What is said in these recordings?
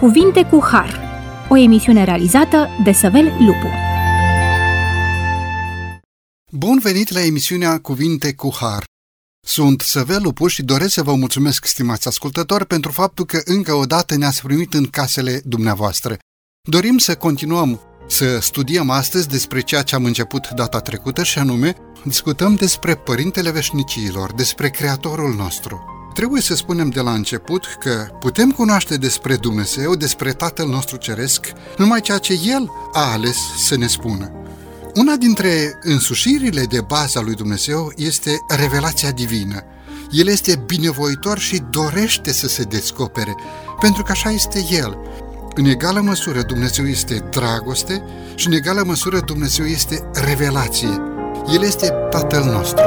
Cuvinte cu Har, o emisiune realizată de Săvel Lupu. Bun venit la emisiunea Cuvinte cu Har. Sunt Săvel Lupu și doresc să vă mulțumesc, stimați ascultători, pentru faptul că încă o dată ne-ați primit în casele dumneavoastră. Dorim să continuăm să studiem astăzi despre ceea ce am început data trecută și anume discutăm despre Părintele Veșnicilor, despre Creatorul nostru. Trebuie să spunem de la început că putem cunoaște despre Dumnezeu, despre Tatăl nostru Ceresc, numai ceea ce El a ales să ne spună. Una dintre însușirile de bază a lui Dumnezeu este revelația divină. El este binevoitor și dorește să se descopere, pentru că așa este El. În egală măsură Dumnezeu este dragoste și în egală măsură Dumnezeu este revelație. El este Tatăl nostru.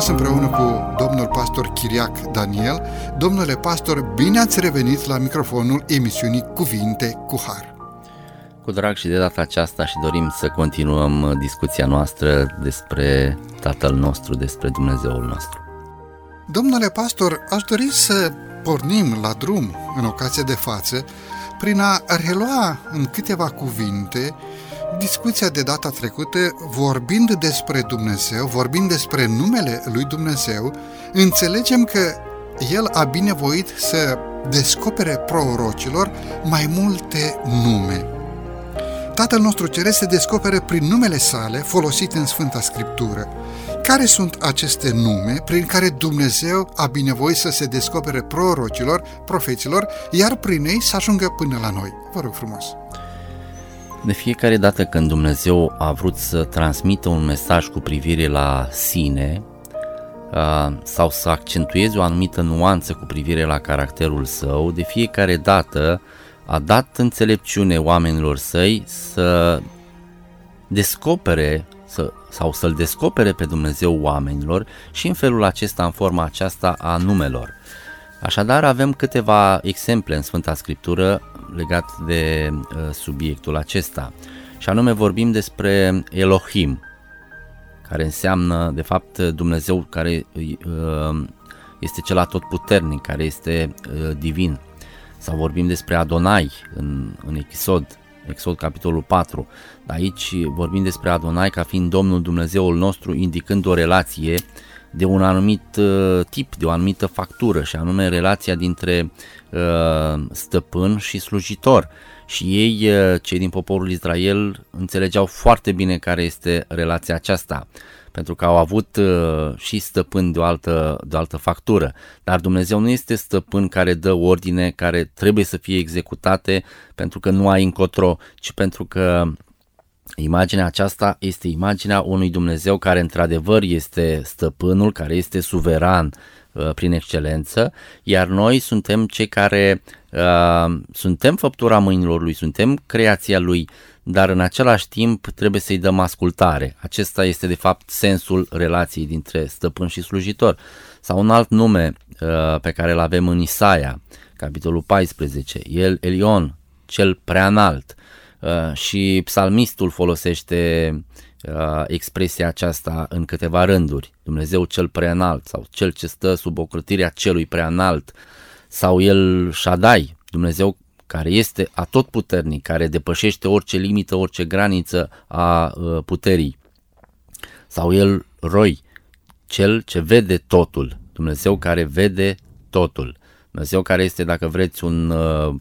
Frumos împreună cu domnul pastor Chiriac Daniel. Domnule pastor, bine ați revenit la microfonul emisiunii Cuvinte cu Har. Cu drag și de data aceasta și dorim să continuăm discuția noastră despre Tatăl nostru, despre Dumnezeul nostru. Domnule pastor, aș dori să pornim la drum în ocazia de față prin a relua în câteva cuvinte discuția de data trecută, vorbind despre Dumnezeu, vorbind despre numele lui Dumnezeu, înțelegem că El a binevoit să descopere prorocilor mai multe nume. Tatăl nostru Ceresc se descoperă prin numele sale folosite în Sfânta Scriptură. Care sunt aceste nume prin care Dumnezeu a binevoit să se descopere prorocilor, profeților, iar prin ei să ajungă până la noi? Vă rog frumos! De fiecare dată când Dumnezeu a vrut să transmită un mesaj cu privire la sine sau să accentueze o anumită nuanță cu privire la caracterul său, de fiecare dată a dat înțelepciune oamenilor săi să descopere să, sau să-L descopere pe Dumnezeu oamenilor și în felul acesta, în forma aceasta a numelor. Așadar, avem câteva exemple în Sfânta Scriptură legat de uh, subiectul acesta. Și anume vorbim despre Elohim, care înseamnă, de fapt, Dumnezeu care uh, este cel atotputernic, care este uh, divin. Sau vorbim despre Adonai în, în Exod, Exod capitolul 4. Aici vorbim despre Adonai ca fiind Domnul Dumnezeul nostru, indicând o relație de un anumit uh, tip, de o anumită factură, și anume relația dintre uh, stăpân și slujitor. Și ei, uh, cei din poporul Israel, înțelegeau foarte bine care este relația aceasta pentru că au avut uh, și stăpân de o, altă, de o altă factură. Dar Dumnezeu nu este stăpân care dă ordine care trebuie să fie executate pentru că nu ai încotro, ci pentru că Imaginea aceasta este imaginea unui Dumnezeu care într-adevăr este stăpânul, care este suveran uh, prin excelență, iar noi suntem cei care uh, suntem făptura mâinilor lui, suntem creația lui, dar în același timp trebuie să-i dăm ascultare. Acesta este de fapt sensul relației dintre stăpân și slujitor. Sau un alt nume uh, pe care îl avem în Isaia, capitolul 14, el Elion, cel preanalt. Uh, și psalmistul folosește uh, expresia aceasta în câteva rânduri. Dumnezeu cel preanalt sau cel ce stă sub ocrătirea celui preanalt sau el Shaddai, Dumnezeu care este atotputernic, care depășește orice limită, orice graniță a uh, puterii. Sau el Roi, cel ce vede totul, Dumnezeu care vede totul. Dumnezeu care este, dacă vreți, un uh,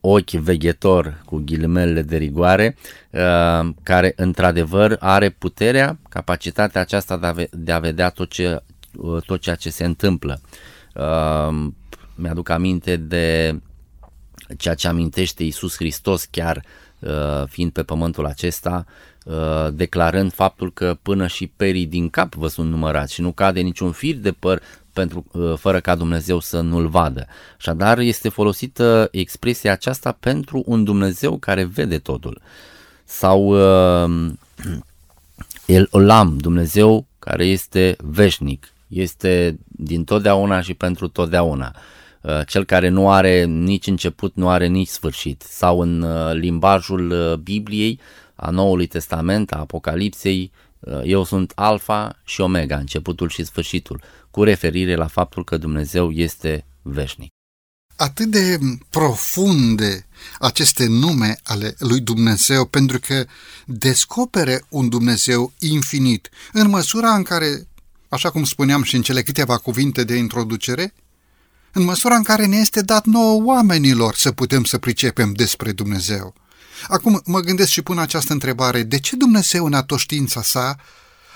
ochi veghetor cu ghilimele de rigoare, uh, care într-adevăr are puterea, capacitatea aceasta de a, ve- de a vedea tot, ce, uh, tot ceea ce se întâmplă. Uh, mi-aduc aminte de ceea ce amintește Iisus Hristos chiar uh, fiind pe pământul acesta, uh, declarând faptul că până și perii din cap vă sunt numărați și nu cade niciun fir de păr pentru, uh, fără ca Dumnezeu să nu-l vadă. Așadar este folosită expresia aceasta pentru un Dumnezeu care vede totul. Sau uh, El Olam, Dumnezeu care este veșnic, este din totdeauna și pentru totdeauna. uh, cel care nu are nici început, nu are nici sfârșit, sau în uh, limbajul Bibliei, a Noului Testament, a Apocalipsei, eu sunt Alfa și Omega, începutul și sfârșitul, cu referire la faptul că Dumnezeu este veșnic. Atât de profunde aceste nume ale lui Dumnezeu, pentru că descopere un Dumnezeu infinit, în măsura în care, așa cum spuneam și în cele câteva cuvinte de introducere, în măsura în care ne este dat nouă oamenilor să putem să pricepem despre Dumnezeu. Acum mă gândesc și pun această întrebare, de ce Dumnezeu în atoștiința sa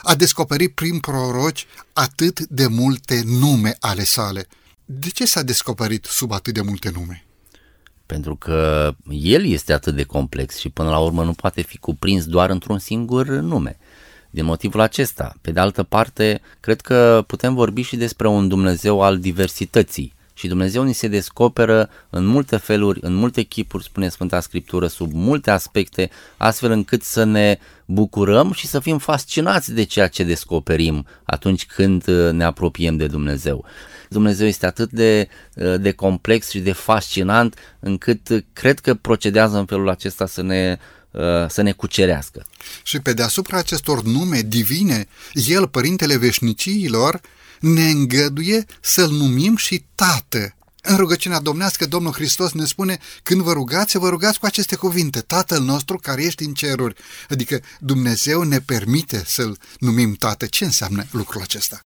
a descoperit prin proroci atât de multe nume ale sale? De ce s-a descoperit sub atât de multe nume? Pentru că el este atât de complex și până la urmă nu poate fi cuprins doar într-un singur nume. Din motivul acesta, pe de altă parte, cred că putem vorbi și despre un Dumnezeu al diversității, și Dumnezeu ni se descoperă în multe feluri, în multe chipuri, spune Sfânta Scriptură, sub multe aspecte, astfel încât să ne bucurăm și să fim fascinați de ceea ce descoperim atunci când uh, ne apropiem de Dumnezeu. Dumnezeu este atât de, uh, de complex și de fascinant încât cred că procedează în felul acesta să ne uh, să ne cucerească. Și pe deasupra acestor nume divine, El, Părintele Veșniciilor, ne îngăduie să-L numim și Tată. În rugăciunea domnească, Domnul Hristos ne spune, când vă rugați, vă rugați cu aceste cuvinte, Tatăl nostru care ești în ceruri. Adică Dumnezeu ne permite să-L numim Tată. Ce înseamnă lucrul acesta?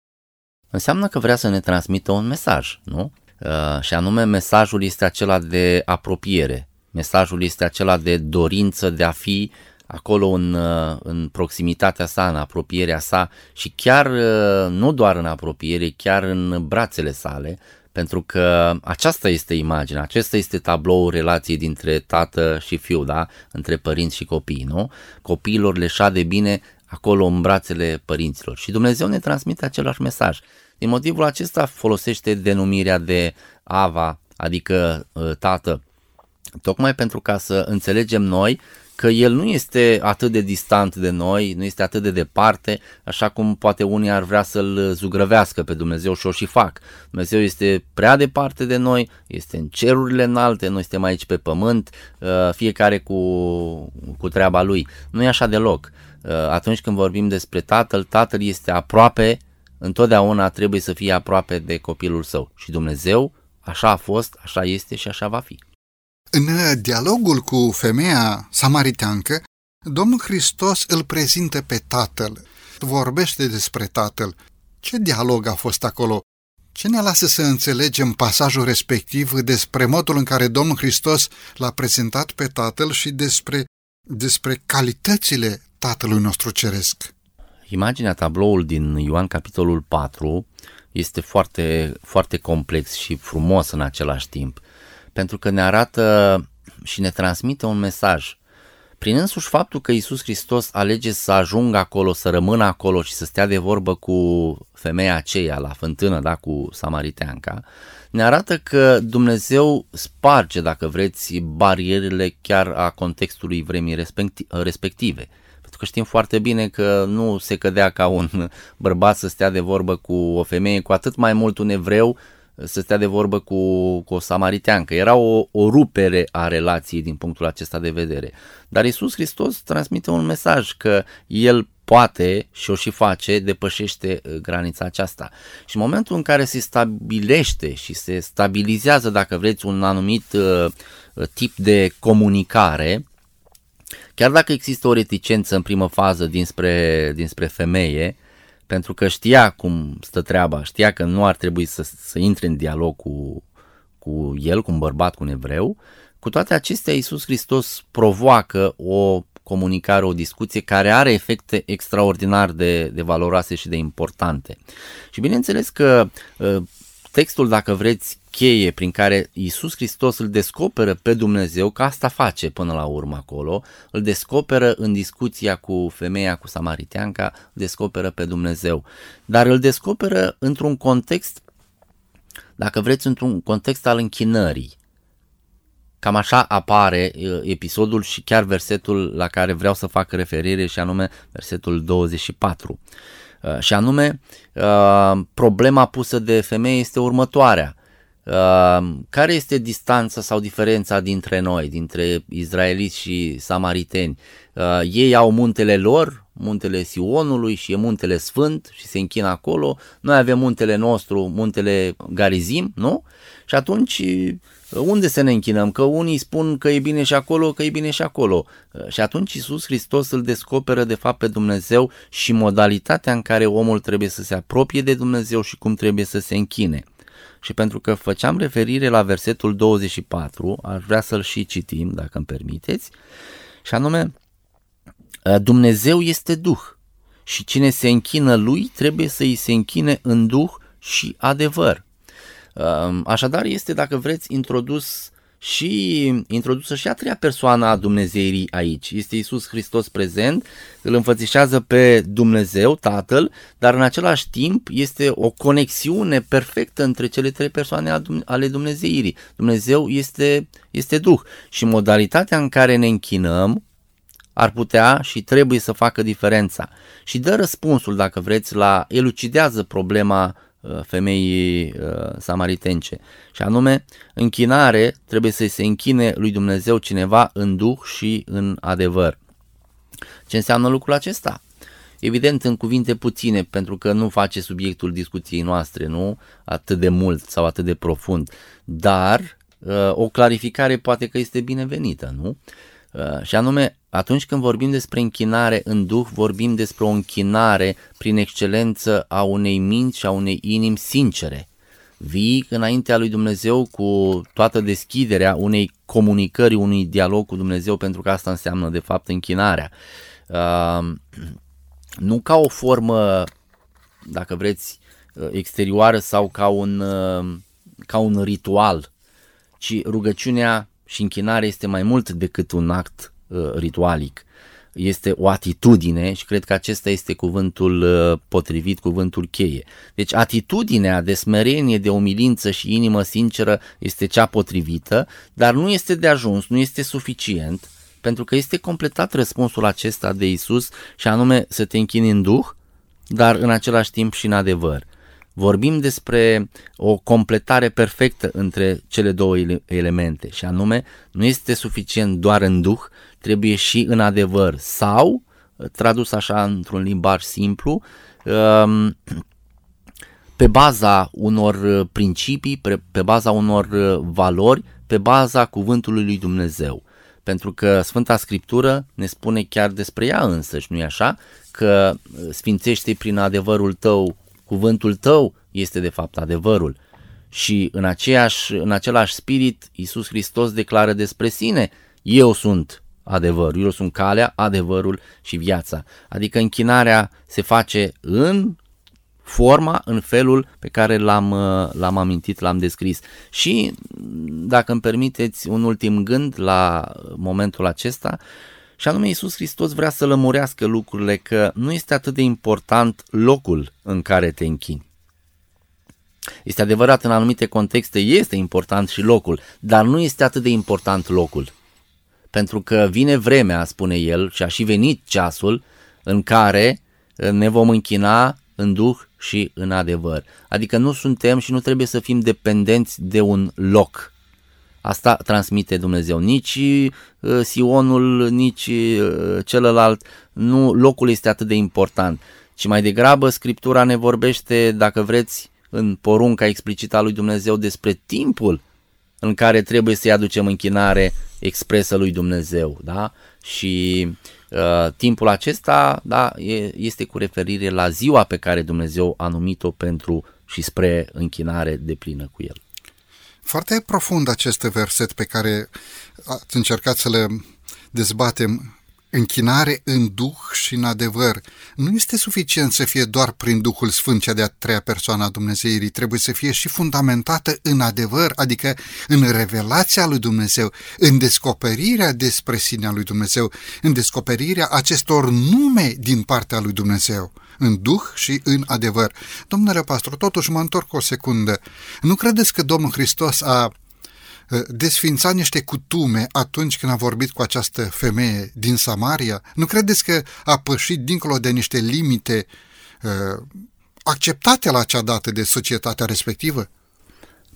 Înseamnă că vrea să ne transmită un mesaj, nu? Uh, și anume mesajul este acela de apropiere, mesajul este acela de dorință de a fi acolo în, uh, în proximitatea sa, în apropierea sa și chiar uh, nu doar în apropiere, chiar în brațele sale, pentru că aceasta este imaginea, acesta este tabloul relației dintre tată și fiu, da? între părinți și copii, nu? Copiilor le șade bine acolo în brațele părinților și Dumnezeu ne transmite același mesaj. Din motivul acesta folosește denumirea de Ava, adică uh, tată, tocmai pentru ca să înțelegem noi că el nu este atât de distant de noi, nu este atât de departe, așa cum poate unii ar vrea să-l zugrăvească pe Dumnezeu și o și fac. Dumnezeu este prea departe de noi, este în cerurile înalte, noi suntem aici pe pământ, uh, fiecare cu, cu treaba lui. Nu e așa deloc. Uh, atunci când vorbim despre Tatăl, Tatăl este aproape, întotdeauna trebuie să fie aproape de copilul său. Și Dumnezeu așa a fost, așa este și așa va fi. În dialogul cu femeia samariteancă, Domnul Hristos îl prezintă pe Tatăl, vorbește despre Tatăl. Ce dialog a fost acolo? Ce ne lasă să înțelegem pasajul respectiv despre modul în care Domnul Hristos l-a prezentat pe Tatăl și despre, despre calitățile Tatălui nostru Ceresc? Imaginea, tabloul din Ioan capitolul 4 este foarte, foarte complex și frumos în același timp pentru că ne arată și ne transmite un mesaj. Prin însuși faptul că Isus Hristos alege să ajungă acolo, să rămână acolo și să stea de vorbă cu femeia aceea la fântână, da, cu samariteanca, ne arată că Dumnezeu sparge, dacă vreți, barierele chiar a contextului vremii respective. Pentru că știm foarte bine că nu se cădea ca un bărbat să stea de vorbă cu o femeie, cu atât mai mult un evreu să stea de vorbă cu, cu o samariteancă. Era o, o rupere a relației din punctul acesta de vedere. Dar Isus Hristos transmite un mesaj că El poate și o și face, depășește uh, granița aceasta. Și în momentul în care se stabilește și se stabilizează, dacă vreți, un anumit uh, tip de comunicare, chiar dacă există o reticență în primă fază dinspre, dinspre femeie, pentru că știa cum stă treaba, știa că nu ar trebui să, să intre în dialog cu, cu el, cu un bărbat, cu un evreu. Cu toate acestea, Iisus Hristos provoacă o comunicare, o discuție care are efecte extraordinar de, de valoroase și de importante. Și bineînțeles că ă, textul, dacă vreți, cheie prin care Iisus Hristos îl descoperă pe Dumnezeu, că asta face până la urmă acolo, îl descoperă în discuția cu femeia, cu samariteanca, îl descoperă pe Dumnezeu. Dar îl descoperă într-un context, dacă vreți, într-un context al închinării. Cam așa apare uh, episodul și chiar versetul la care vreau să fac referire și anume versetul 24. Uh, și anume, uh, problema pusă de femeie este următoarea Uh, care este distanța sau diferența dintre noi, dintre izraeliți și samariteni? Uh, ei au muntele lor, muntele Sionului și e muntele Sfânt și se închină acolo. Noi avem muntele nostru, muntele Garizim, nu? Și atunci unde să ne închinăm? Că unii spun că e bine și acolo, că e bine și acolo. Și atunci Iisus Hristos îl descoperă de fapt pe Dumnezeu și modalitatea în care omul trebuie să se apropie de Dumnezeu și cum trebuie să se închine. Și pentru că făceam referire la versetul 24, aș vrea să-l și citim, dacă îmi permiteți, și anume, Dumnezeu este Duh și cine se închină lui trebuie să îi se închine în Duh și adevăr. Așadar este, dacă vreți, introdus și introdusă și a treia persoană a Dumnezeirii aici. Este Isus Hristos prezent, îl înfățișează pe Dumnezeu, Tatăl, dar în același timp este o conexiune perfectă între cele trei persoane ale Dumnezeirii. Dumnezeu este, este Duh și modalitatea în care ne închinăm ar putea și trebuie să facă diferența. Și dă răspunsul, dacă vreți, la elucidează problema Uh, femeii uh, samaritence. Și anume, închinare trebuie să se închine lui Dumnezeu cineva în duh și în adevăr. Ce înseamnă lucrul acesta? Evident, în cuvinte puține, pentru că nu face subiectul discuției noastre, nu atât de mult sau atât de profund, dar uh, o clarificare poate că este binevenită, nu? Și anume, atunci când vorbim despre închinare în Duh, vorbim despre o închinare prin excelență a unei minți și a unei inimi sincere. Vii înaintea lui Dumnezeu cu toată deschiderea unei comunicări, unui dialog cu Dumnezeu, pentru că asta înseamnă de fapt închinarea. Uh, nu ca o formă, dacă vreți, exterioară sau ca un, uh, ca un ritual, ci rugăciunea și închinarea este mai mult decât un act Uh, ritualic. Este o atitudine și cred că acesta este cuvântul uh, potrivit, cuvântul cheie. Deci atitudinea de smerenie, de umilință și inimă sinceră este cea potrivită, dar nu este de ajuns, nu este suficient, pentru că este completat răspunsul acesta de Isus și anume să te închini în duh, dar în același timp și în adevăr. Vorbim despre o completare perfectă între cele două elemente și anume nu este suficient doar în duh, trebuie și în adevăr sau, tradus așa într-un limbaj simplu, um, pe baza unor principii, pe baza unor valori, pe baza cuvântului lui Dumnezeu. Pentru că Sfânta Scriptură ne spune chiar despre ea însăși, nu-i așa? Că sfințește prin adevărul tău, cuvântul tău este de fapt adevărul. Și în, aceeași, în același spirit, Iisus Hristos declară despre sine, eu sunt adevărul. Eu sunt calea, adevărul și viața. Adică închinarea se face în forma, în felul pe care l-am, l-am amintit, l-am descris. Și, dacă îmi permiteți un ultim gând la momentul acesta, și anume Iisus Hristos vrea să lămurească lucrurile că nu este atât de important locul în care te închini. Este adevărat, în anumite contexte este important și locul, dar nu este atât de important locul pentru că vine vremea, spune el, și a și venit ceasul în care uh, ne vom închina în duh și în adevăr. Adică nu suntem și nu trebuie să fim dependenți de un loc. Asta transmite Dumnezeu. Nici uh, Sionul, nici uh, celălalt, nu, locul este atât de important. Ci mai degrabă Scriptura ne vorbește, dacă vreți, în porunca explicită a lui Dumnezeu despre timpul în care trebuie să-i aducem închinare expresă lui Dumnezeu, da? Și uh, timpul acesta, da, e, este cu referire la ziua pe care Dumnezeu a numit-o pentru și spre închinare de plină cu el. Foarte profund acest verset pe care ați încercat să le dezbatem. Închinare în duh și în adevăr. Nu este suficient să fie doar prin Duhul Sfânt cea de-a treia persoană a Dumnezeirii, trebuie să fie și fundamentată în adevăr, adică în revelația lui Dumnezeu, în descoperirea despre sinea lui Dumnezeu, în descoperirea acestor nume din partea lui Dumnezeu în duh și în adevăr. Domnule pastor, totuși mă întorc o secundă. Nu credeți că Domnul Hristos a Uh, desfința niște cutume atunci când a vorbit cu această femeie din Samaria? Nu credeți că a pășit dincolo de niște limite uh, acceptate la acea dată de societatea respectivă?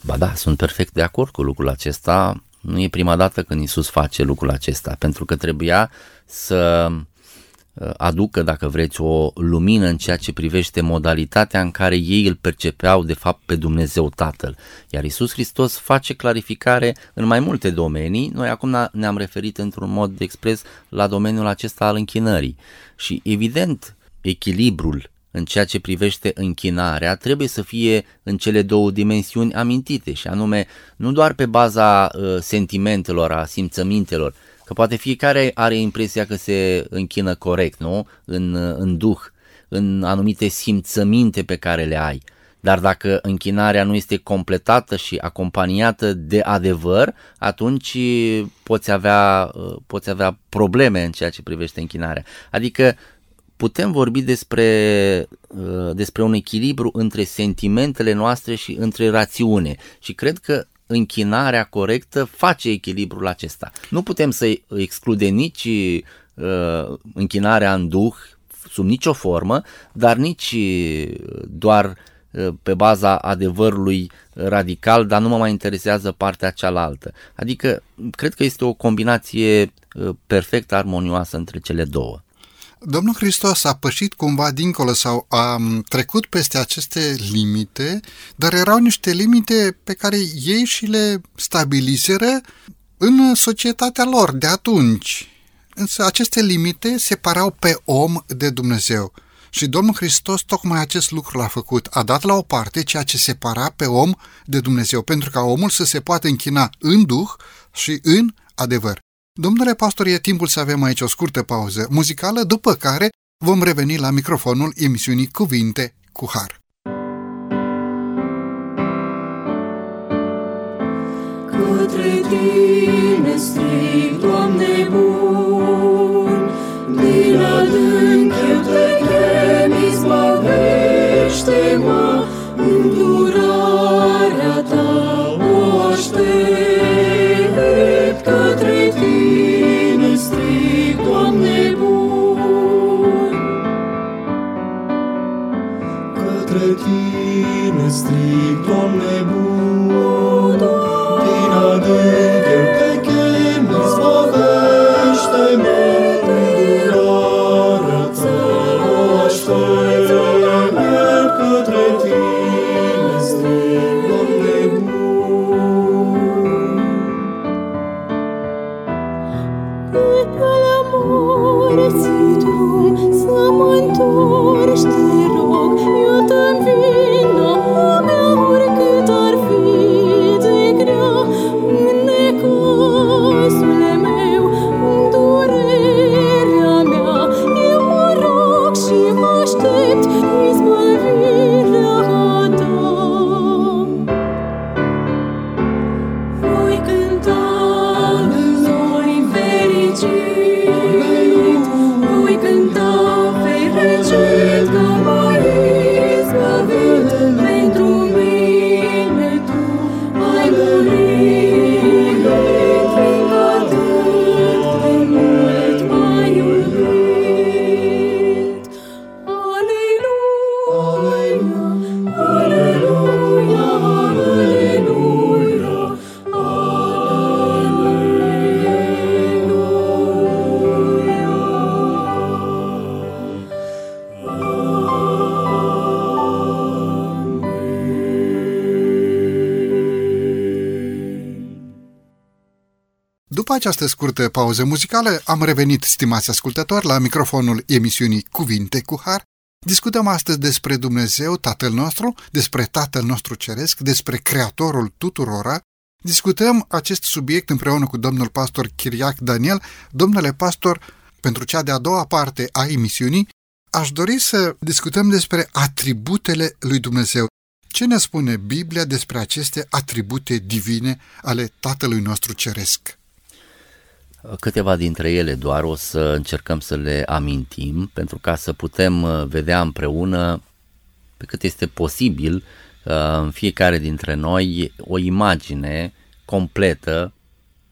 Ba da, sunt perfect de acord cu lucrul acesta. Nu e prima dată când Isus face lucrul acesta, pentru că trebuia să uh, aducă, dacă vreți, o lumină în ceea ce privește modalitatea în care ei îl percepeau de fapt pe Dumnezeu Tatăl. Iar Isus Hristos face clarificare în mai multe domenii. Noi acum ne-am referit într-un mod expres la domeniul acesta al închinării. Și evident, echilibrul în ceea ce privește închinarea trebuie să fie în cele două dimensiuni amintite și anume nu doar pe baza uh, sentimentelor, a simțămintelor, că poate fiecare are impresia că se închină corect, nu? În, uh, în duh, în anumite simțăminte pe care le ai. Dar dacă închinarea nu este completată și acompaniată de adevăr, atunci poți avea, uh, poți avea probleme în ceea ce privește închinarea. Adică putem vorbi despre, uh, despre un echilibru între sentimentele noastre și între rațiune. Și cred că închinarea corectă face echilibrul acesta. Nu putem să excludem nici uh, închinarea în duh sub nicio formă, dar nici uh, doar uh, pe baza adevărului radical, dar nu mă mai interesează partea cealaltă. Adică, cred că este o combinație perfect armonioasă între cele două. Domnul Hristos a pășit cumva dincolo sau a trecut peste aceste limite, dar erau niște limite pe care ei și le stabiliseră în societatea lor de atunci. Însă aceste limite separau pe om de Dumnezeu. Și Domnul Hristos tocmai acest lucru l-a făcut. A dat la o parte ceea ce separa pe om de Dumnezeu, pentru ca omul să se poată închina în duh și în adevăr. Domnule pastor, e timpul să avem aici o scurtă pauză muzicală, după care vom reveni la microfonul emisiunii Cuvinte cu Har. Către tine strig, Doamne bun, din adânc eu te chem, izbăvește-mă, strig, După această scurtă pauză muzicală, am revenit, stimați ascultători, la microfonul emisiunii Cuvinte cu Har. Discutăm astăzi despre Dumnezeu, Tatăl nostru, despre Tatăl nostru Ceresc, despre Creatorul tuturora. Discutăm acest subiect împreună cu domnul pastor Chiriac Daniel. Domnule pastor, pentru cea de-a doua parte a emisiunii, aș dori să discutăm despre atributele lui Dumnezeu. Ce ne spune Biblia despre aceste atribute divine ale Tatălui nostru Ceresc? Câteva dintre ele doar o să încercăm să le amintim pentru ca să putem uh, vedea împreună pe cât este posibil uh, în fiecare dintre noi o imagine completă,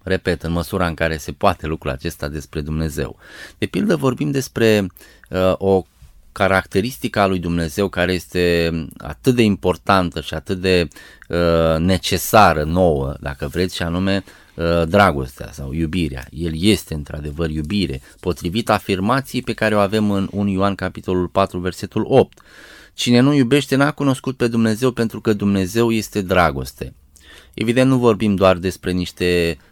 repet, în măsura în care se poate lucrul acesta despre Dumnezeu. De pildă vorbim despre uh, o caracteristica lui Dumnezeu care este atât de importantă și atât de uh, necesară nouă, dacă vreți, și anume uh, dragostea sau iubirea. El este într-adevăr iubire, potrivit afirmației pe care o avem în 1 Ioan capitolul 4 versetul 8. Cine nu iubește n-a cunoscut pe Dumnezeu pentru că Dumnezeu este dragoste. Evident, nu vorbim doar despre niște uh,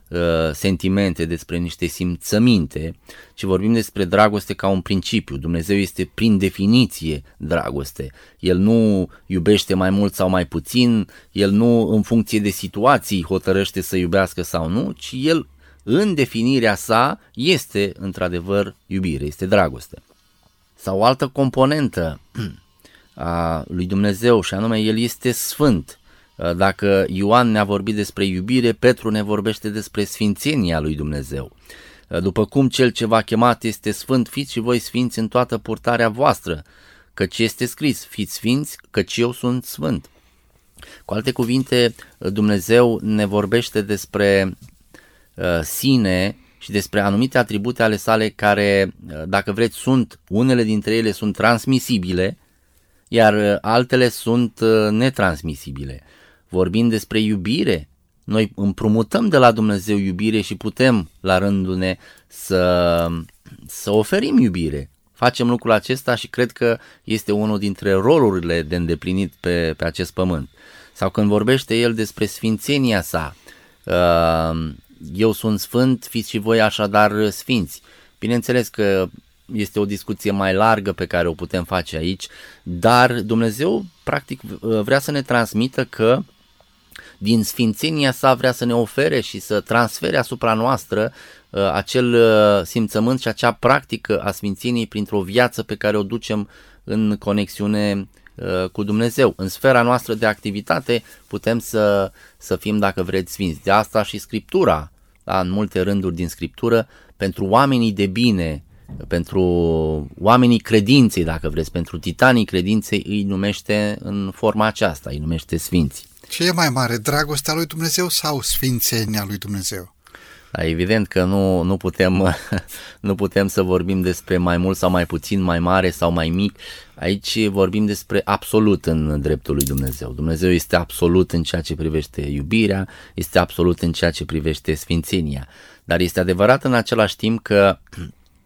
sentimente, despre niște simțăminte, ci vorbim despre dragoste ca un principiu. Dumnezeu este prin definiție dragoste. El nu iubește mai mult sau mai puțin, el nu în funcție de situații hotărăște să iubească sau nu, ci el în definirea sa este într-adevăr iubire, este dragoste. Sau o altă componentă a lui Dumnezeu și anume el este sfânt. Uh, dacă Ioan ne-a vorbit despre iubire, Petru ne vorbește despre sfințenia lui Dumnezeu. Uh, după cum cel ce v-a chemat este sfânt, fiți și voi sfinți în toată purtarea voastră, căci este scris, fiți sfinți, căci eu sunt sfânt. Cu alte cuvinte, uh, Dumnezeu ne vorbește despre uh, sine și despre anumite atribute ale sale care, dacă vreți, sunt, unele dintre ele sunt transmisibile, iar altele sunt netransmisibile vorbim despre iubire, noi împrumutăm de la Dumnezeu iubire și putem la rândul ne să, să oferim iubire. Facem lucrul acesta și cred că este unul dintre rolurile de îndeplinit pe, pe acest pământ. Sau când vorbește el despre sfințenia sa, uh, eu sunt sfânt, fiți și voi așadar sfinți. Bineînțeles că este o discuție mai largă pe care o putem face aici, dar Dumnezeu practic vrea să ne transmită că din sfințenia sa vrea să ne ofere și să transfere asupra noastră uh, acel uh, simțământ și acea practică a sfințeniei printr-o viață pe care o ducem în conexiune uh, cu Dumnezeu. În sfera noastră de activitate putem să, să fim, dacă vreți, sfinți. De asta și Scriptura, da, în multe rânduri din Scriptură, pentru oamenii de bine, pentru oamenii credinței, dacă vreți, pentru titanii credinței, îi numește în forma aceasta, îi numește sfinți. Ce e mai mare, dragostea lui Dumnezeu sau sfințenia lui Dumnezeu? Da, evident că nu, nu, putem, nu putem să vorbim despre mai mult sau mai puțin, mai mare sau mai mic. Aici vorbim despre absolut în dreptul lui Dumnezeu. Dumnezeu este absolut în ceea ce privește iubirea, este absolut în ceea ce privește sfințenia. Dar este adevărat în același timp că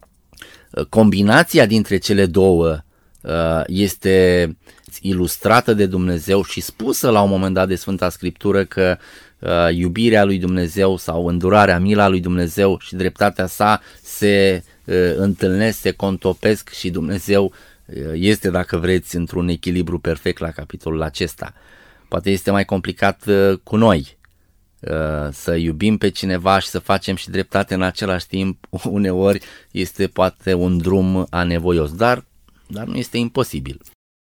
combinația dintre cele două uh, este ilustrată de Dumnezeu și spusă la un moment dat de Sfânta Scriptură că uh, iubirea lui Dumnezeu sau îndurarea, mila lui Dumnezeu și dreptatea sa se uh, întâlnesc, se contopesc și Dumnezeu uh, este, dacă vreți, într-un echilibru perfect la capitolul acesta. Poate este mai complicat uh, cu noi uh, să iubim pe cineva și să facem și dreptate în același timp, uneori este poate un drum anevoios, dar, dar nu este imposibil.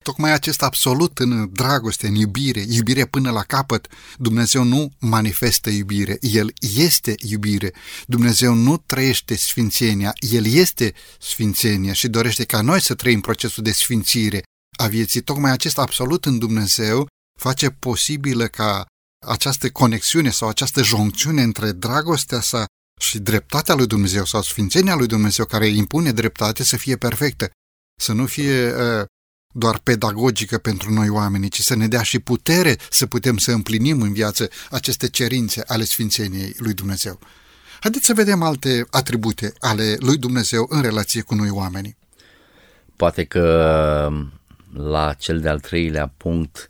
Tocmai acest absolut în dragoste, în iubire, iubire până la capăt, Dumnezeu nu manifestă iubire, El este iubire. Dumnezeu nu trăiește sfințenia, El este sfințenia și dorește ca noi să trăim procesul de sfințire a vieții. Tocmai acest absolut în Dumnezeu face posibilă ca această conexiune sau această joncțiune între dragostea sa și dreptatea lui Dumnezeu sau sfințenia lui Dumnezeu care impune dreptate să fie perfectă, să nu fie uh, doar pedagogică pentru noi oamenii, ci să ne dea și putere să putem să împlinim în viață aceste cerințe ale Sfințeniei lui Dumnezeu. Haideți să vedem alte atribute ale lui Dumnezeu în relație cu noi oamenii. Poate că la cel de-al treilea punct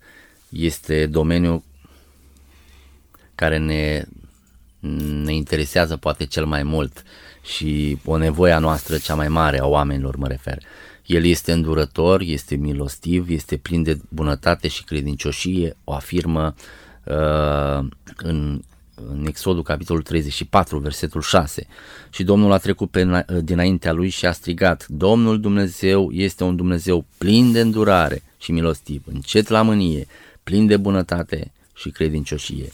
este domeniul care ne, ne interesează poate cel mai mult și o nevoie a noastră cea mai mare a oamenilor mă refer. El este îndurător, este milostiv, este plin de bunătate și credincioșie, o afirmă uh, în, în Exodul capitolul 34, versetul 6. Și Domnul a trecut pe, dinaintea lui și a strigat, Domnul Dumnezeu este un Dumnezeu plin de îndurare și milostiv, încet la mânie, plin de bunătate și credincioșie.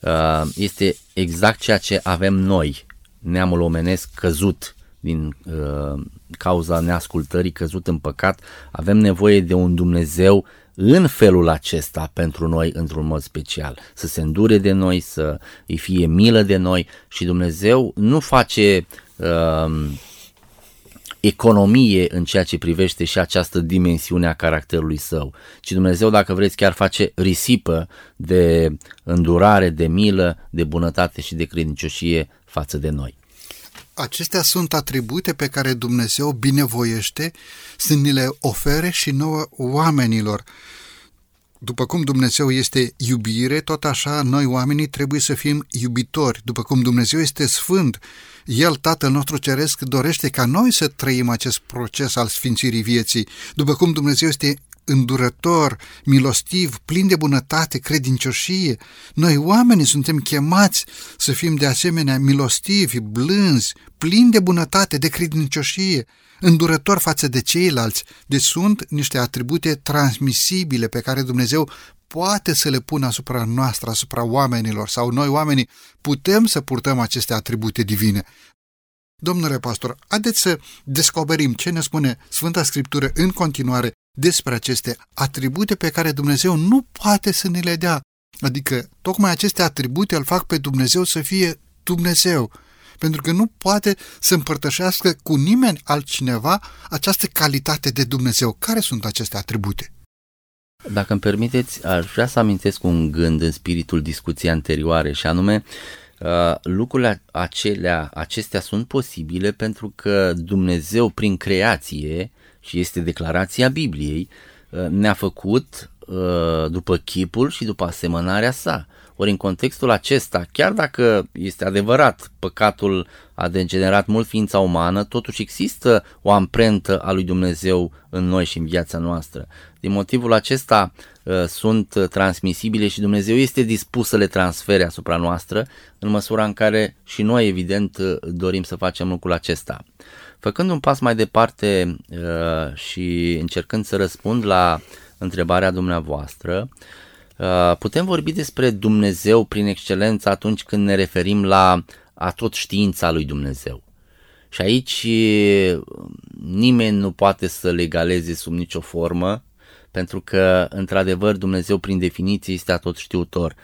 Uh, este exact ceea ce avem noi, neamul omenesc căzut din uh, cauza neascultării căzut în păcat, avem nevoie de un Dumnezeu în felul acesta pentru noi într-un mod special, să se îndure de noi, să îi fie milă de noi și Dumnezeu nu face uh, economie în ceea ce privește și această dimensiune a caracterului său, ci Dumnezeu, dacă vreți, chiar face risipă de îndurare, de milă, de bunătate și de credincioșie față de noi. Acestea sunt atribute pe care Dumnezeu binevoiește să ni le ofere și nouă oamenilor. După cum Dumnezeu este iubire, tot așa noi oamenii trebuie să fim iubitori. După cum Dumnezeu este sfânt, El, Tatăl nostru Ceresc, dorește ca noi să trăim acest proces al sfințirii vieții. După cum Dumnezeu este îndurător, milostiv, plin de bunătate, credincioșie. Noi oamenii suntem chemați să fim de asemenea milostivi, blânzi, plini de bunătate, de credincioșie, îndurător față de ceilalți. Deci sunt niște atribute transmisibile pe care Dumnezeu poate să le pună asupra noastră, asupra oamenilor sau noi oamenii putem să purtăm aceste atribute divine. Domnule pastor, haideți să descoperim ce ne spune Sfânta Scriptură în continuare despre aceste atribute pe care Dumnezeu nu poate să ne le dea. Adică, tocmai aceste atribute îl fac pe Dumnezeu să fie Dumnezeu, pentru că nu poate să împărtășească cu nimeni altcineva această calitate de Dumnezeu. Care sunt aceste atribute? Dacă îmi permiteți, aș vrea să amintesc un gând în spiritul discuției anterioare și anume Uh, lucrurile acelea, acestea sunt posibile pentru că Dumnezeu prin creație, și este declarația Bibliei, uh, ne-a făcut uh, după chipul și după asemănarea sa. Ori în contextul acesta, chiar dacă este adevărat, păcatul a degenerat mult ființa umană, totuși există o amprentă a lui Dumnezeu în noi și în viața noastră. Din motivul acesta uh, sunt transmisibile și Dumnezeu este dispus să le transfere asupra noastră în măsura în care și noi evident uh, dorim să facem lucrul acesta. Făcând un pas mai departe uh, și încercând să răspund la întrebarea dumneavoastră, putem vorbi despre Dumnezeu prin excelență atunci când ne referim la a tot știința lui Dumnezeu. Și aici nimeni nu poate să legaleze sub nicio formă pentru că, într-adevăr, Dumnezeu, prin definiție, este atot știutor.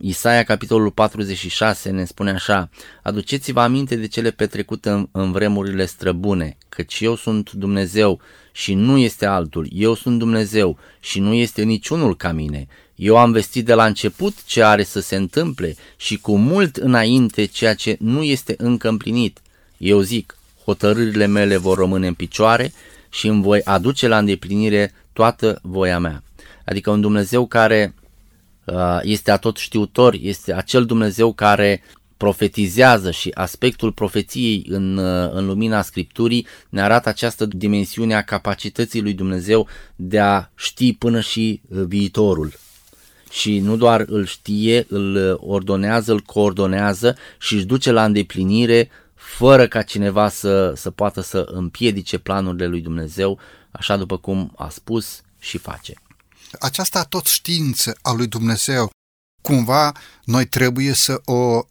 Isaia, capitolul 46, ne spune așa, Aduceți-vă aminte de cele petrecute în, în vremurile străbune, căci eu sunt Dumnezeu și nu este altul, eu sunt Dumnezeu și nu este niciunul ca mine. Eu am vestit de la început ce are să se întâmple și cu mult înainte ceea ce nu este încă împlinit. Eu zic, hotărârile mele vor rămâne în picioare și îmi voi aduce la îndeplinire toată voia mea. Adică un Dumnezeu care uh, este atot știutor, este acel Dumnezeu care profetizează și aspectul profeției în, uh, în lumina Scripturii ne arată această dimensiune a capacității lui Dumnezeu de a ști până și uh, viitorul. Și nu doar îl știe, îl ordonează, îl coordonează și își duce la îndeplinire fără ca cineva să, să poată să împiedice planurile lui Dumnezeu, așa după cum a spus și face. Aceasta tot știință a lui Dumnezeu, cumva noi trebuie să o uh,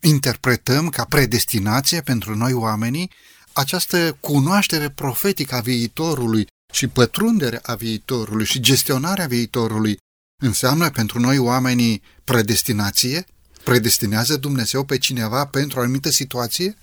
interpretăm ca predestinație pentru noi oamenii, această cunoaștere profetică a viitorului și pătrundere a viitorului și gestionarea viitorului înseamnă pentru noi oamenii predestinație? Predestinează Dumnezeu pe cineva pentru o anumită situație?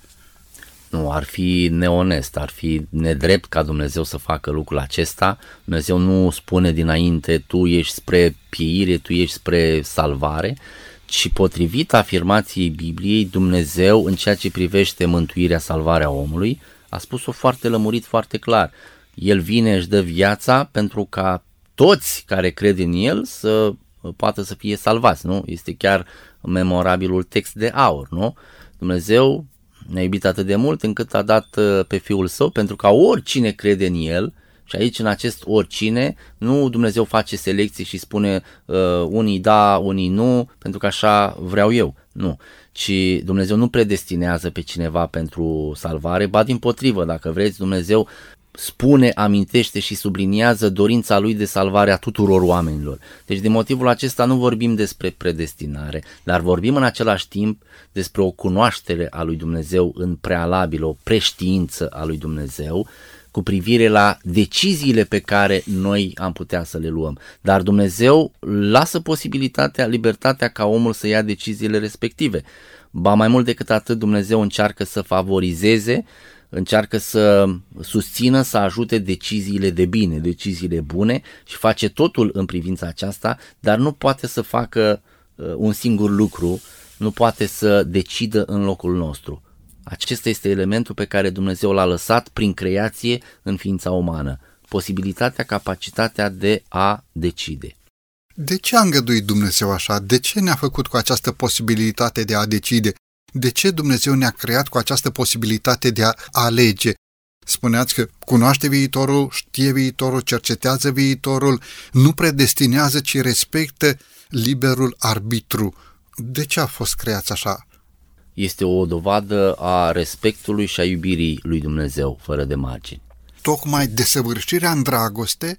Nu, ar fi neonest, ar fi nedrept ca Dumnezeu să facă lucrul acesta. Dumnezeu nu spune dinainte tu ești spre pieire, tu ești spre salvare, ci potrivit afirmației Bibliei, Dumnezeu în ceea ce privește mântuirea, salvarea omului, a spus-o foarte lămurit, foarte clar. El vine, își dă viața pentru ca toți care cred în El să poată să fie salvați, nu? Este chiar memorabilul text de aur, nu? Dumnezeu ne-a iubit atât de mult încât a dat uh, pe Fiul Său pentru ca oricine crede în El, și aici în acest oricine, nu Dumnezeu face selecții și spune uh, unii da, unii nu, pentru că așa vreau eu. Nu. Ci Dumnezeu nu predestinează pe cineva pentru salvare, ba din potrivă, dacă vreți, Dumnezeu spune, amintește și subliniază dorința lui de salvare a tuturor oamenilor. Deci din motivul acesta nu vorbim despre predestinare, dar vorbim în același timp despre o cunoaștere a lui Dumnezeu în prealabil, o preștiință a lui Dumnezeu cu privire la deciziile pe care noi am putea să le luăm. Dar Dumnezeu lasă posibilitatea, libertatea ca omul să ia deciziile respective. Ba mai mult decât atât, Dumnezeu încearcă să favorizeze încearcă să susțină, să ajute deciziile de bine, deciziile bune și face totul în privința aceasta, dar nu poate să facă uh, un singur lucru, nu poate să decidă în locul nostru. Acesta este elementul pe care Dumnezeu l-a lăsat prin creație în ființa umană, posibilitatea, capacitatea de a decide. De ce a îngăduit Dumnezeu așa? De ce ne-a făcut cu această posibilitate de a decide? De ce Dumnezeu ne-a creat cu această posibilitate de a alege? Spuneați că cunoaște viitorul, știe viitorul, cercetează viitorul, nu predestinează, ci respectă liberul arbitru. De ce a fost creați așa? Este o dovadă a respectului și a iubirii lui Dumnezeu, fără de margini. Tocmai desăvârșirea în dragoste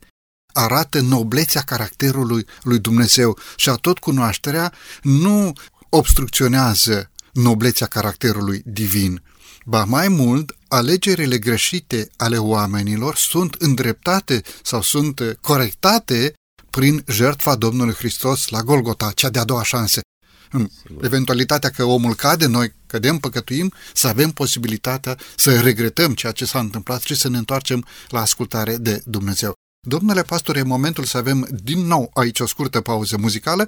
arată noblețea caracterului lui Dumnezeu și a tot cunoașterea nu obstrucționează noblețea caracterului divin. Ba mai mult, alegerile greșite ale oamenilor sunt îndreptate sau sunt corectate prin jertfa Domnului Hristos la Golgota, cea de-a doua șansă. În eventualitatea că omul cade, noi cădem, păcătuim, să avem posibilitatea să regretăm ceea ce s-a întâmplat și să ne întoarcem la ascultare de Dumnezeu. Domnule pastor, e momentul să avem din nou aici o scurtă pauză muzicală,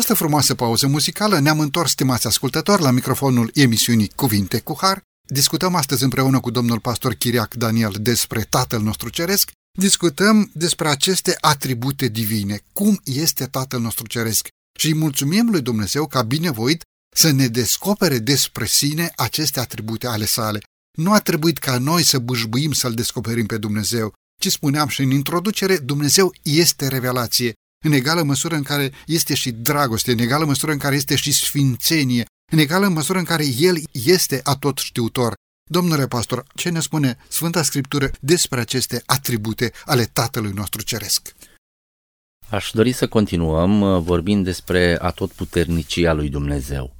Această frumoasă pauză muzicală, ne-am întors, stimați ascultători, la microfonul emisiunii Cuvinte cu Har. Discutăm astăzi împreună cu domnul pastor Chiriac Daniel despre Tatăl nostru Ceresc. Discutăm despre aceste atribute divine, cum este Tatăl nostru Ceresc. Și îi mulțumim lui Dumnezeu că a binevoit să ne descopere despre sine aceste atribute ale sale. Nu a trebuit ca noi să bâșbuim să-L descoperim pe Dumnezeu, Ce spuneam și în introducere, Dumnezeu este revelație, în egală măsură în care este și dragoste, în egală măsură în care este și sfințenie, în egală măsură în care El este atot știutor. Domnule pastor, ce ne spune Sfânta Scriptură despre aceste atribute ale Tatălui nostru Ceresc? Aș dori să continuăm uh, vorbind despre atotputernicia lui Dumnezeu.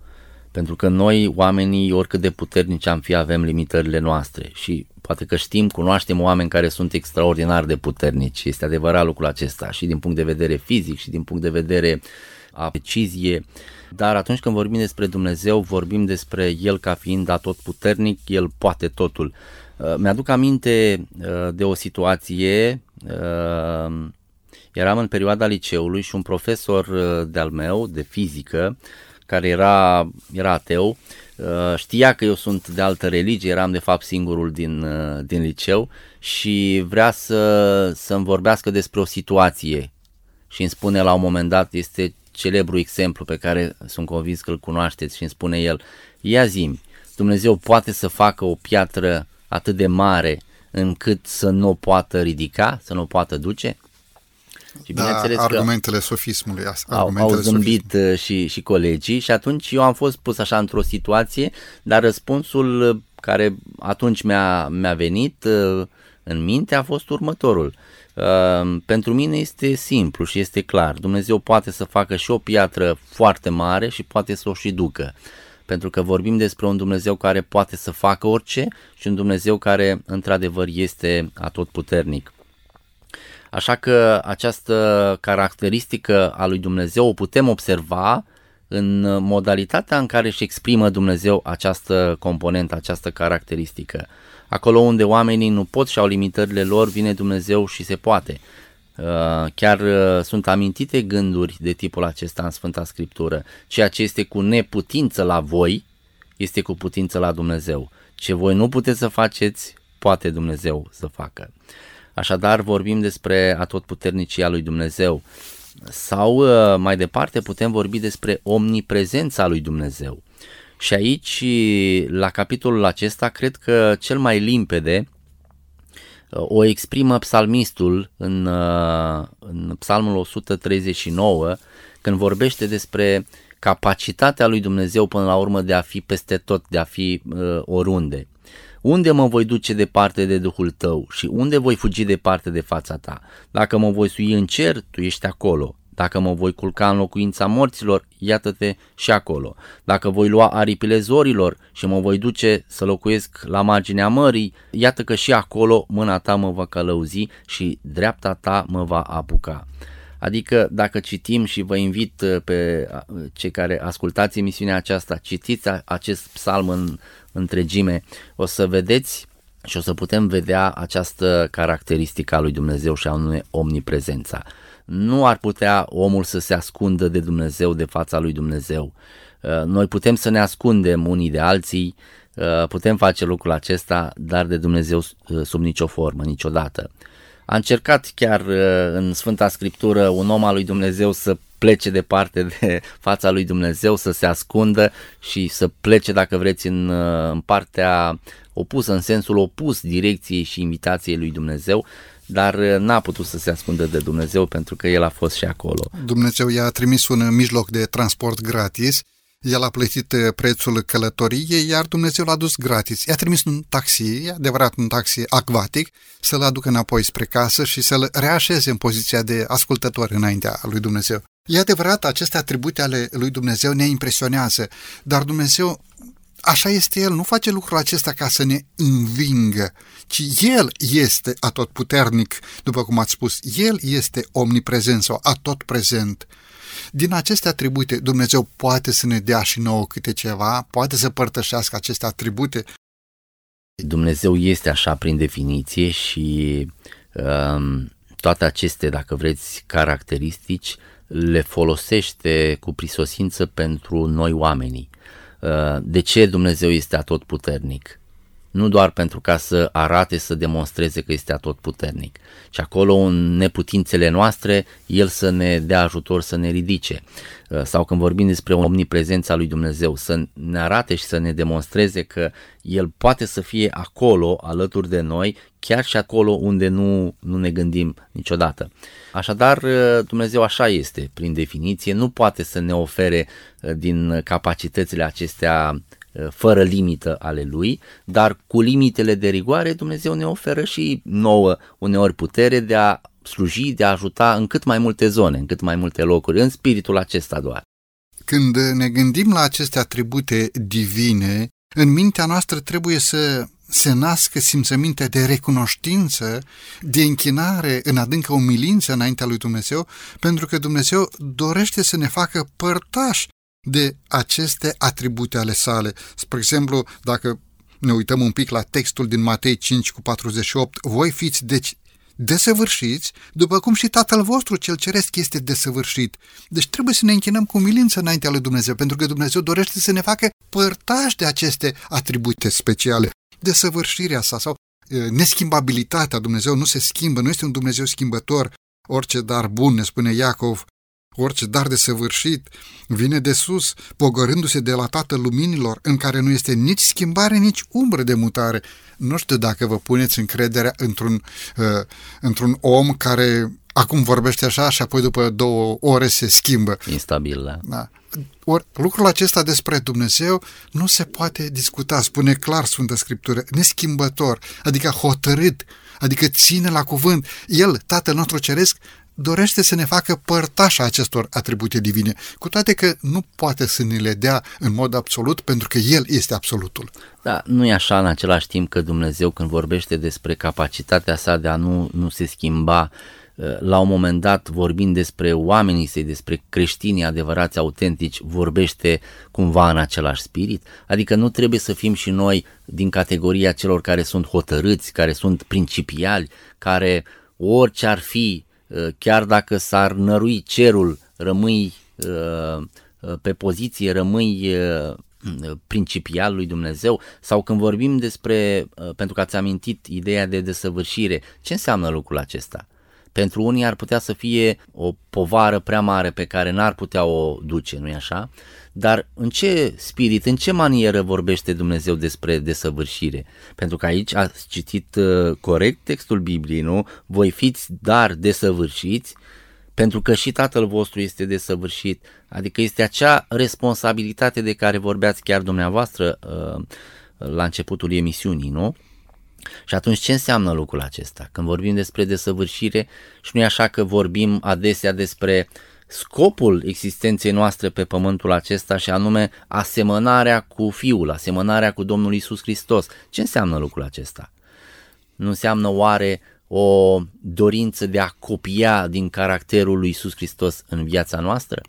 Pentru că noi, oamenii, oricât de puternici am fi, avem limitările noastre și poate că știm, cunoaștem oameni care sunt extraordinar de puternici. Este adevărat lucrul acesta și din punct de vedere fizic și din punct de vedere a precizie. Dar atunci când vorbim despre Dumnezeu, vorbim despre El ca fiind atot puternic, El poate totul. Uh, mi-aduc aminte uh, de o situație eram în perioada liceului și un profesor de-al meu, de fizică, care era, era ateu, uh, știa că eu sunt de altă religie, eram de fapt singurul din, uh, din liceu și vrea să, să-mi vorbească despre o situație și îmi spune la un moment dat, este celebru exemplu pe care sunt convins că îl cunoașteți și îmi spune el, ia zi Dumnezeu poate să facă o piatră atât de mare încât să nu o poată ridica, să nu o poată duce? Și da, bineînțeles argumentele că sofismului. Argumentele au, au zâmbit sofismului. Uh, și, și colegii și atunci eu am fost pus așa într-o situație, dar răspunsul uh, care atunci mi-a, mi-a venit uh, în minte a fost următorul. Pentru mine este simplu și este clar. Dumnezeu poate să facă și o piatră foarte mare și poate să o și ducă. Pentru că vorbim despre un Dumnezeu care poate să facă orice și un Dumnezeu care într-adevăr este atotputernic. Așa că această caracteristică a lui Dumnezeu o putem observa în modalitatea în care își exprimă Dumnezeu această componentă, această caracteristică. Acolo unde oamenii nu pot și au limitările lor, vine Dumnezeu și se poate. Uh, chiar uh, sunt amintite gânduri de tipul acesta în Sfânta Scriptură. Ceea ce este cu neputință la voi, este cu putință la Dumnezeu. Ce voi nu puteți să faceți, poate Dumnezeu să facă. Așadar vorbim despre atotputernicia lui Dumnezeu. Sau uh, mai departe putem vorbi despre omniprezența lui Dumnezeu. Și aici, la capitolul acesta, cred că cel mai limpede uh, o exprimă psalmistul în, uh, în psalmul 139, când vorbește despre capacitatea lui Dumnezeu până la urmă de a fi peste tot, de a fi uh, oriunde. Unde mă voi duce departe de Duhul tău și unde voi fugi departe de fața ta? Dacă mă voi sui în cer, tu ești acolo. Dacă mă voi culca în locuința morților, iată-te și acolo. Dacă voi lua aripile zorilor și mă voi duce să locuiesc la marginea mării, iată că și acolo mâna ta mă va călăuzi și dreapta ta mă va apuca. Adică dacă citim și vă invit uh, pe uh, cei care ascultați emisiunea aceasta, citiți acest psalm în întregime, o să vedeți și o să putem vedea această caracteristică a lui Dumnezeu și anume omniprezența. Nu ar putea omul să se ascundă de Dumnezeu, de fața lui Dumnezeu. Uh, noi putem să ne ascundem unii de alții, putem face lucrul acesta, dar de Dumnezeu sub nicio formă, niciodată. A încercat chiar uh, în Sfânta Scriptură un om al lui Dumnezeu să plece departe de fața lui Dumnezeu, să se ascundă și să plece, dacă vreți, în, uh, în partea opusă, în sensul opus direcției și invitației lui Dumnezeu, dar uh, n-a putut să se ascundă de Dumnezeu pentru că el a fost și acolo. Dumnezeu i-a trimis un mijloc de transport gratis el a plătit uh, prețul călătoriei, iar Dumnezeu l-a dus gratis. I-a trimis un taxi, adevărat un taxi acvatic, să-l aducă înapoi spre casă și să-l reașeze în poziția de ascultător înaintea lui Dumnezeu. E adevărat, aceste atribute ale lui Dumnezeu ne impresionează, dar Dumnezeu Așa este El, nu face lucrul acesta ca să ne învingă, ci El este atotputernic, după cum ați spus, El este omniprezent sau atotprezent. Din aceste atribute, Dumnezeu poate să ne dea și nouă câte ceva, poate să părtășească aceste atribute. Dumnezeu este așa prin definiție și um, toate aceste, dacă vreți, caracteristici le folosește cu prisosință pentru noi oamenii. Uh, de ce Dumnezeu este atotputernic? Nu doar pentru ca să arate, să demonstreze că este atotputernic, ci acolo în neputințele noastre, El să ne dea ajutor să ne ridice. Uh, sau când vorbim despre omniprezența lui Dumnezeu, să ne arate și să ne demonstreze că El poate să fie acolo, alături de noi, chiar și acolo unde nu, nu ne gândim niciodată. Așadar, uh, Dumnezeu așa este, prin definiție, nu poate să ne ofere uh, din capacitățile acestea Uh, fără limită ale lui, dar cu limitele de rigoare Dumnezeu ne oferă și nouă uneori putere de a sluji, de a ajuta în cât mai multe zone, în cât mai multe locuri, în spiritul acesta doar. Când ne gândim la aceste atribute divine, în mintea noastră trebuie să se nască simțăminte de recunoștință, de închinare în adâncă umilință înaintea lui Dumnezeu, pentru că Dumnezeu dorește să ne facă părtași de aceste atribute ale sale. Spre exemplu, dacă ne uităm un pic la textul din Matei 5 cu 48, voi fiți deci desăvârșiți, după cum și Tatăl vostru cel ceresc este desăvârșit. Deci trebuie să ne închinăm cu milință înaintea lui Dumnezeu, pentru că Dumnezeu dorește să ne facă părtași de aceste atribute speciale. Desăvârșirea sa sau neschimbabilitatea Dumnezeu nu se schimbă, nu este un Dumnezeu schimbător. Orice dar bun, ne spune Iacov, Orice dar de săvârșit vine de sus, pogorându-se de la Tatăl Luminilor, în care nu este nici schimbare, nici umbră de mutare. Nu știu dacă vă puneți încrederea într-un, uh, într-un om care acum vorbește așa și apoi după două ore se schimbă. Instabil, da. da. Or, lucrul acesta despre Dumnezeu nu se poate discuta, spune clar Sfântă Scriptură, neschimbător, adică hotărât, adică ține la cuvânt. El, Tatăl nostru Ceresc, dorește să ne facă părtașa acestor atribute divine, cu toate că nu poate să ne le dea în mod absolut, pentru că El este absolutul. Da, nu e așa în același timp că Dumnezeu când vorbește despre capacitatea sa de a nu, nu se schimba, ă, la un moment dat vorbind despre oamenii săi, despre creștinii adevărați, autentici, vorbește cumva în același spirit? Adică nu trebuie să fim și noi din categoria celor care sunt hotărâți, care sunt principiali, care orice ar fi Uh, chiar dacă s-ar nărui cerul, rămâi uh, uh, pe poziție, rămâi principial lui Dumnezeu sau când vorbim despre, pentru că ați amintit ideea de desăvârșire, ce înseamnă lucrul acesta? Pentru unii ar putea să fie o povară prea mare pe care n-ar putea o duce, nu-i așa? Dar în ce spirit, în ce manieră vorbește Dumnezeu despre desăvârșire? Pentru că aici ați citit uh, corect textul Bibliei, nu? Voi fiți dar desăvârșiți pentru că și Tatăl vostru este desăvârșit. Adică este acea responsabilitate de care vorbeați chiar dumneavoastră uh, la începutul emisiunii, nu? Și atunci ce înseamnă lucrul acesta? Când vorbim despre desăvârșire și nu e așa că vorbim adesea despre scopul existenței noastre pe pământul acesta și anume asemănarea cu Fiul, asemănarea cu Domnul Isus Hristos. Ce înseamnă lucrul acesta? Nu înseamnă oare o dorință de a copia din caracterul lui Isus Hristos în viața noastră?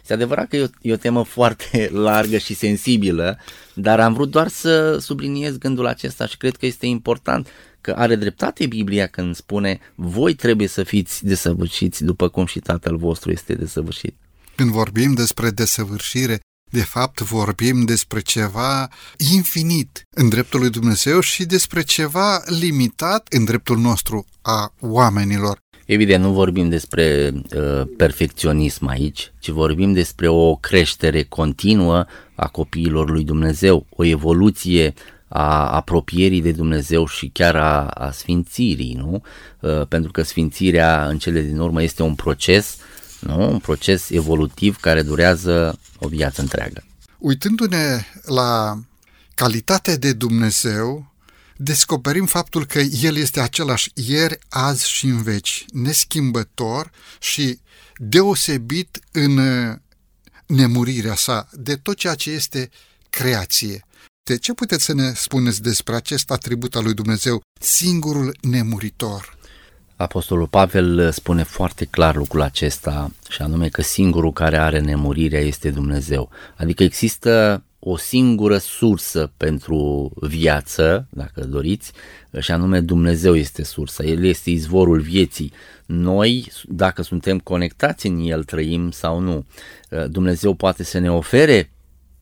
Este adevărat că e o, e o temă foarte largă și sensibilă, dar am vrut doar să subliniez gândul acesta și cred că este important că are dreptate Biblia când spune voi trebuie să fiți desăvârșiți după cum și Tatăl vostru este desăvârșit. Când vorbim despre desăvârșire, de fapt vorbim despre ceva infinit în dreptul lui Dumnezeu și despre ceva limitat în dreptul nostru a oamenilor. Evident, nu vorbim despre uh, perfecționism aici, ci vorbim despre o creștere continuă a copiilor lui Dumnezeu, o evoluție a apropierii de Dumnezeu și chiar a, a sfințirii, nu? Uh, pentru că sfințirea în cele din urmă este un proces, nu? Un proces evolutiv care durează o viață întreagă. Uitându-ne la calitatea de Dumnezeu, descoperim faptul că El este același ieri, azi și în veci, neschimbător și deosebit în uh, nemurirea sa de tot ceea ce este creație. De ce puteți să ne spuneți despre acest atribut al lui Dumnezeu, singurul nemuritor? Apostolul Pavel spune foarte clar lucrul acesta și anume că singurul care are nemurirea este Dumnezeu. Adică există o singură sursă pentru viață, dacă doriți, și anume Dumnezeu este sursa, El este izvorul vieții. Noi, dacă suntem conectați în El, trăim sau nu. Dumnezeu poate să ne ofere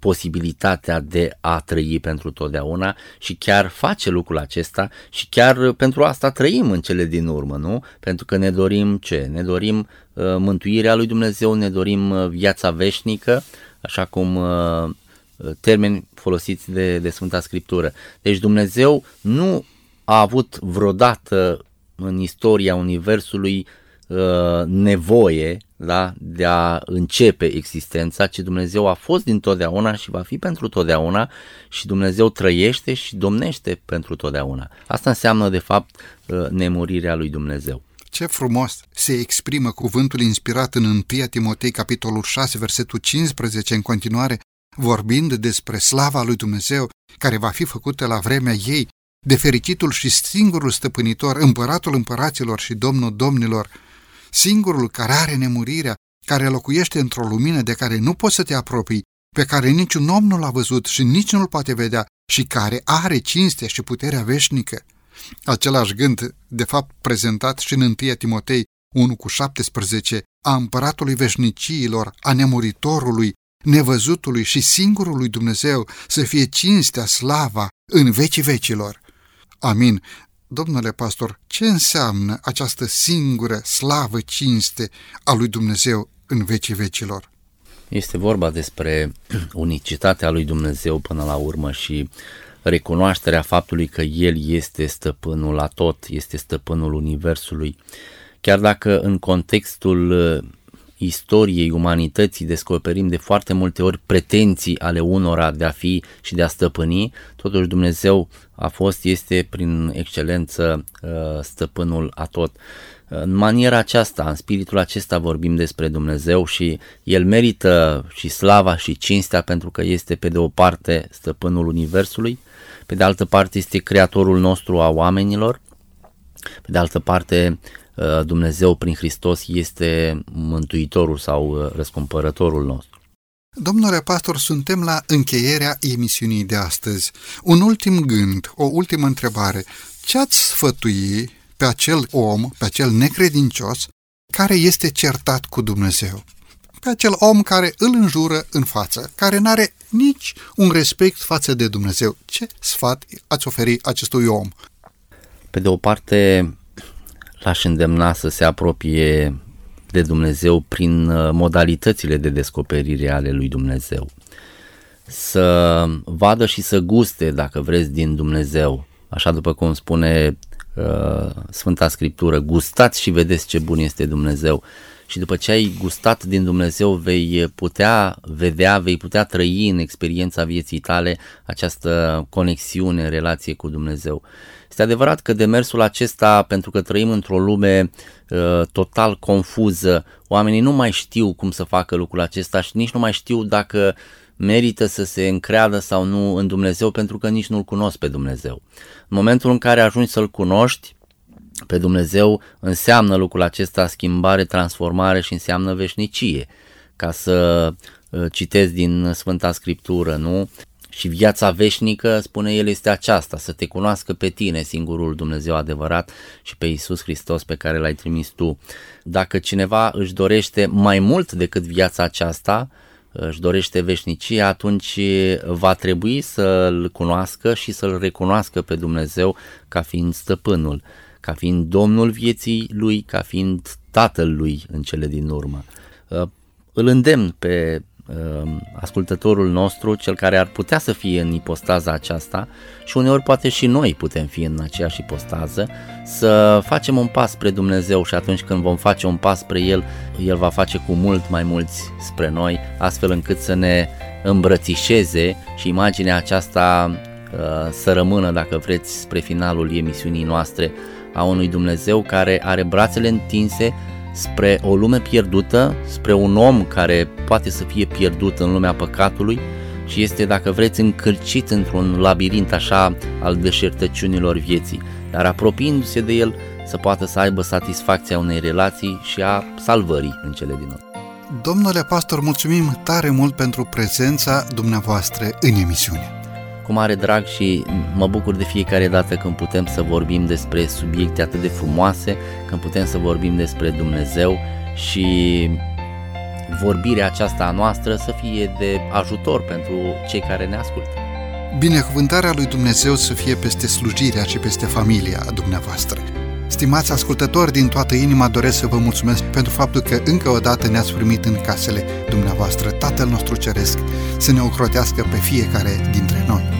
posibilitatea de a trăi pentru totdeauna și chiar face lucrul acesta și chiar pentru asta trăim în cele din urmă, nu? Pentru că ne dorim ce? Ne dorim uh, mântuirea lui Dumnezeu, ne dorim uh, viața veșnică, așa cum uh, termeni folosiți de, de Sfânta Scriptură. Deci Dumnezeu nu a avut vreodată în istoria Universului uh, nevoie da, de a începe existența, ci Dumnezeu a fost din totdeauna și va fi pentru totdeauna și Dumnezeu trăiește și domnește pentru totdeauna. Asta înseamnă de fapt uh, nemurirea lui Dumnezeu. Ce frumos se exprimă cuvântul inspirat în 1 Timotei, capitolul 6, versetul 15, în continuare, vorbind despre slava lui Dumnezeu, care va fi făcută la vremea ei, de fericitul și singurul stăpânitor, împăratul împăraților și domnul domnilor, singurul care are nemurirea, care locuiește într-o lumină de care nu poți să te apropii, pe care niciun om nu l-a văzut și nici nu-l poate vedea și care are cinstea și puterea veșnică. Același gând, de fapt, prezentat și în 1 Timotei 1 cu 17, a împăratului veșniciilor, a nemuritorului, nevăzutului și singurului Dumnezeu să fie cinstea, slava în vecii vecilor. Amin. Domnule pastor, ce înseamnă această singură slavă cinste a lui Dumnezeu în vecii vecilor? Este vorba despre unicitatea lui Dumnezeu până la urmă și recunoașterea faptului că El este stăpânul la tot, este stăpânul Universului. Chiar dacă în contextul istoriei umanității descoperim de foarte multe ori pretenții ale unora de a fi și de a stăpâni, totuși Dumnezeu a fost, este prin excelență uh, stăpânul a tot. În maniera aceasta, în spiritul acesta vorbim despre Dumnezeu și El merită și slava și cinstea pentru că este pe de o parte stăpânul Universului, pe de altă parte este creatorul nostru a oamenilor, pe de altă parte Uh, Dumnezeu prin Hristos este mântuitorul sau uh, răscumpărătorul nostru. Domnule pastor, suntem la încheierea emisiunii de astăzi. Un ultim gând, o ultimă întrebare. Ce ați sfătui pe acel om, pe acel necredincios, care este certat cu Dumnezeu? Pe acel om care îl înjură în față, care nu are nici un respect față de Dumnezeu. Ce sfat ați oferi acestui om? Pe de o parte, l-aș îndemna să se apropie de Dumnezeu prin uh, modalitățile de descoperire ale lui Dumnezeu. Să vadă și să guste, dacă vreți, din Dumnezeu. Așa după cum spune uh, Sfânta Scriptură, gustați și vedeți ce bun este Dumnezeu. Și după ce ai gustat din Dumnezeu, vei putea vedea, vei putea trăi în experiența vieții tale această conexiune, relație cu Dumnezeu. Este adevărat că demersul acesta, pentru că trăim într-o lume uh, total confuză, oamenii nu mai știu cum să facă lucrul acesta și nici nu mai știu dacă merită să se încreadă sau nu în Dumnezeu pentru că nici nu-L cunosc pe Dumnezeu. În momentul în care ajungi să-L cunoști, pe Dumnezeu înseamnă lucrul acesta schimbare, transformare și înseamnă veșnicie. Ca să uh, citesc din Sfânta Scriptură, nu? Și viața veșnică, spune el, este aceasta, să te cunoască pe tine, singurul Dumnezeu adevărat și pe Iisus Hristos pe care l-ai trimis tu. Dacă cineva își dorește mai mult decât viața aceasta, își dorește veșnicia, atunci va trebui să-L cunoască și să-L recunoască pe Dumnezeu ca fiind stăpânul, ca fiind Domnul vieții lui, ca fiind Tatăl lui în cele din urmă. Îl îndemn pe Um, ascultătorul nostru, cel care ar putea să fie în ipostaza aceasta și uneori poate și noi putem fi în aceeași ipostază, să facem un pas spre Dumnezeu și atunci când vom face un pas spre El, El va face cu mult mai mulți spre noi, astfel încât să ne îmbrățișeze și imaginea aceasta uh, să rămână, dacă vreți, spre finalul emisiunii noastre a unui Dumnezeu care are brațele întinse spre o lume pierdută, spre un om care poate să fie pierdut în lumea păcatului și este, dacă vreți, încălcit într-un labirint așa al deșertăciunilor vieții, dar apropiindu-se de el să poată să aibă satisfacția unei relații și a salvării în cele din urmă. Domnule pastor, mulțumim tare mult pentru prezența dumneavoastră în emisiune cu mare drag și mă bucur de fiecare dată când putem să vorbim despre subiecte atât de frumoase, când putem să vorbim despre Dumnezeu și vorbirea aceasta a noastră să fie de ajutor pentru cei care ne ascultă. Binecuvântarea lui Dumnezeu să fie peste slujirea și peste familia dumneavoastră. Stimați ascultători, din toată inima doresc să vă mulțumesc pentru faptul că încă o dată ne-ați primit în casele dumneavoastră. Tatăl nostru Ceresc să ne ocrotească pe fiecare dintre noi.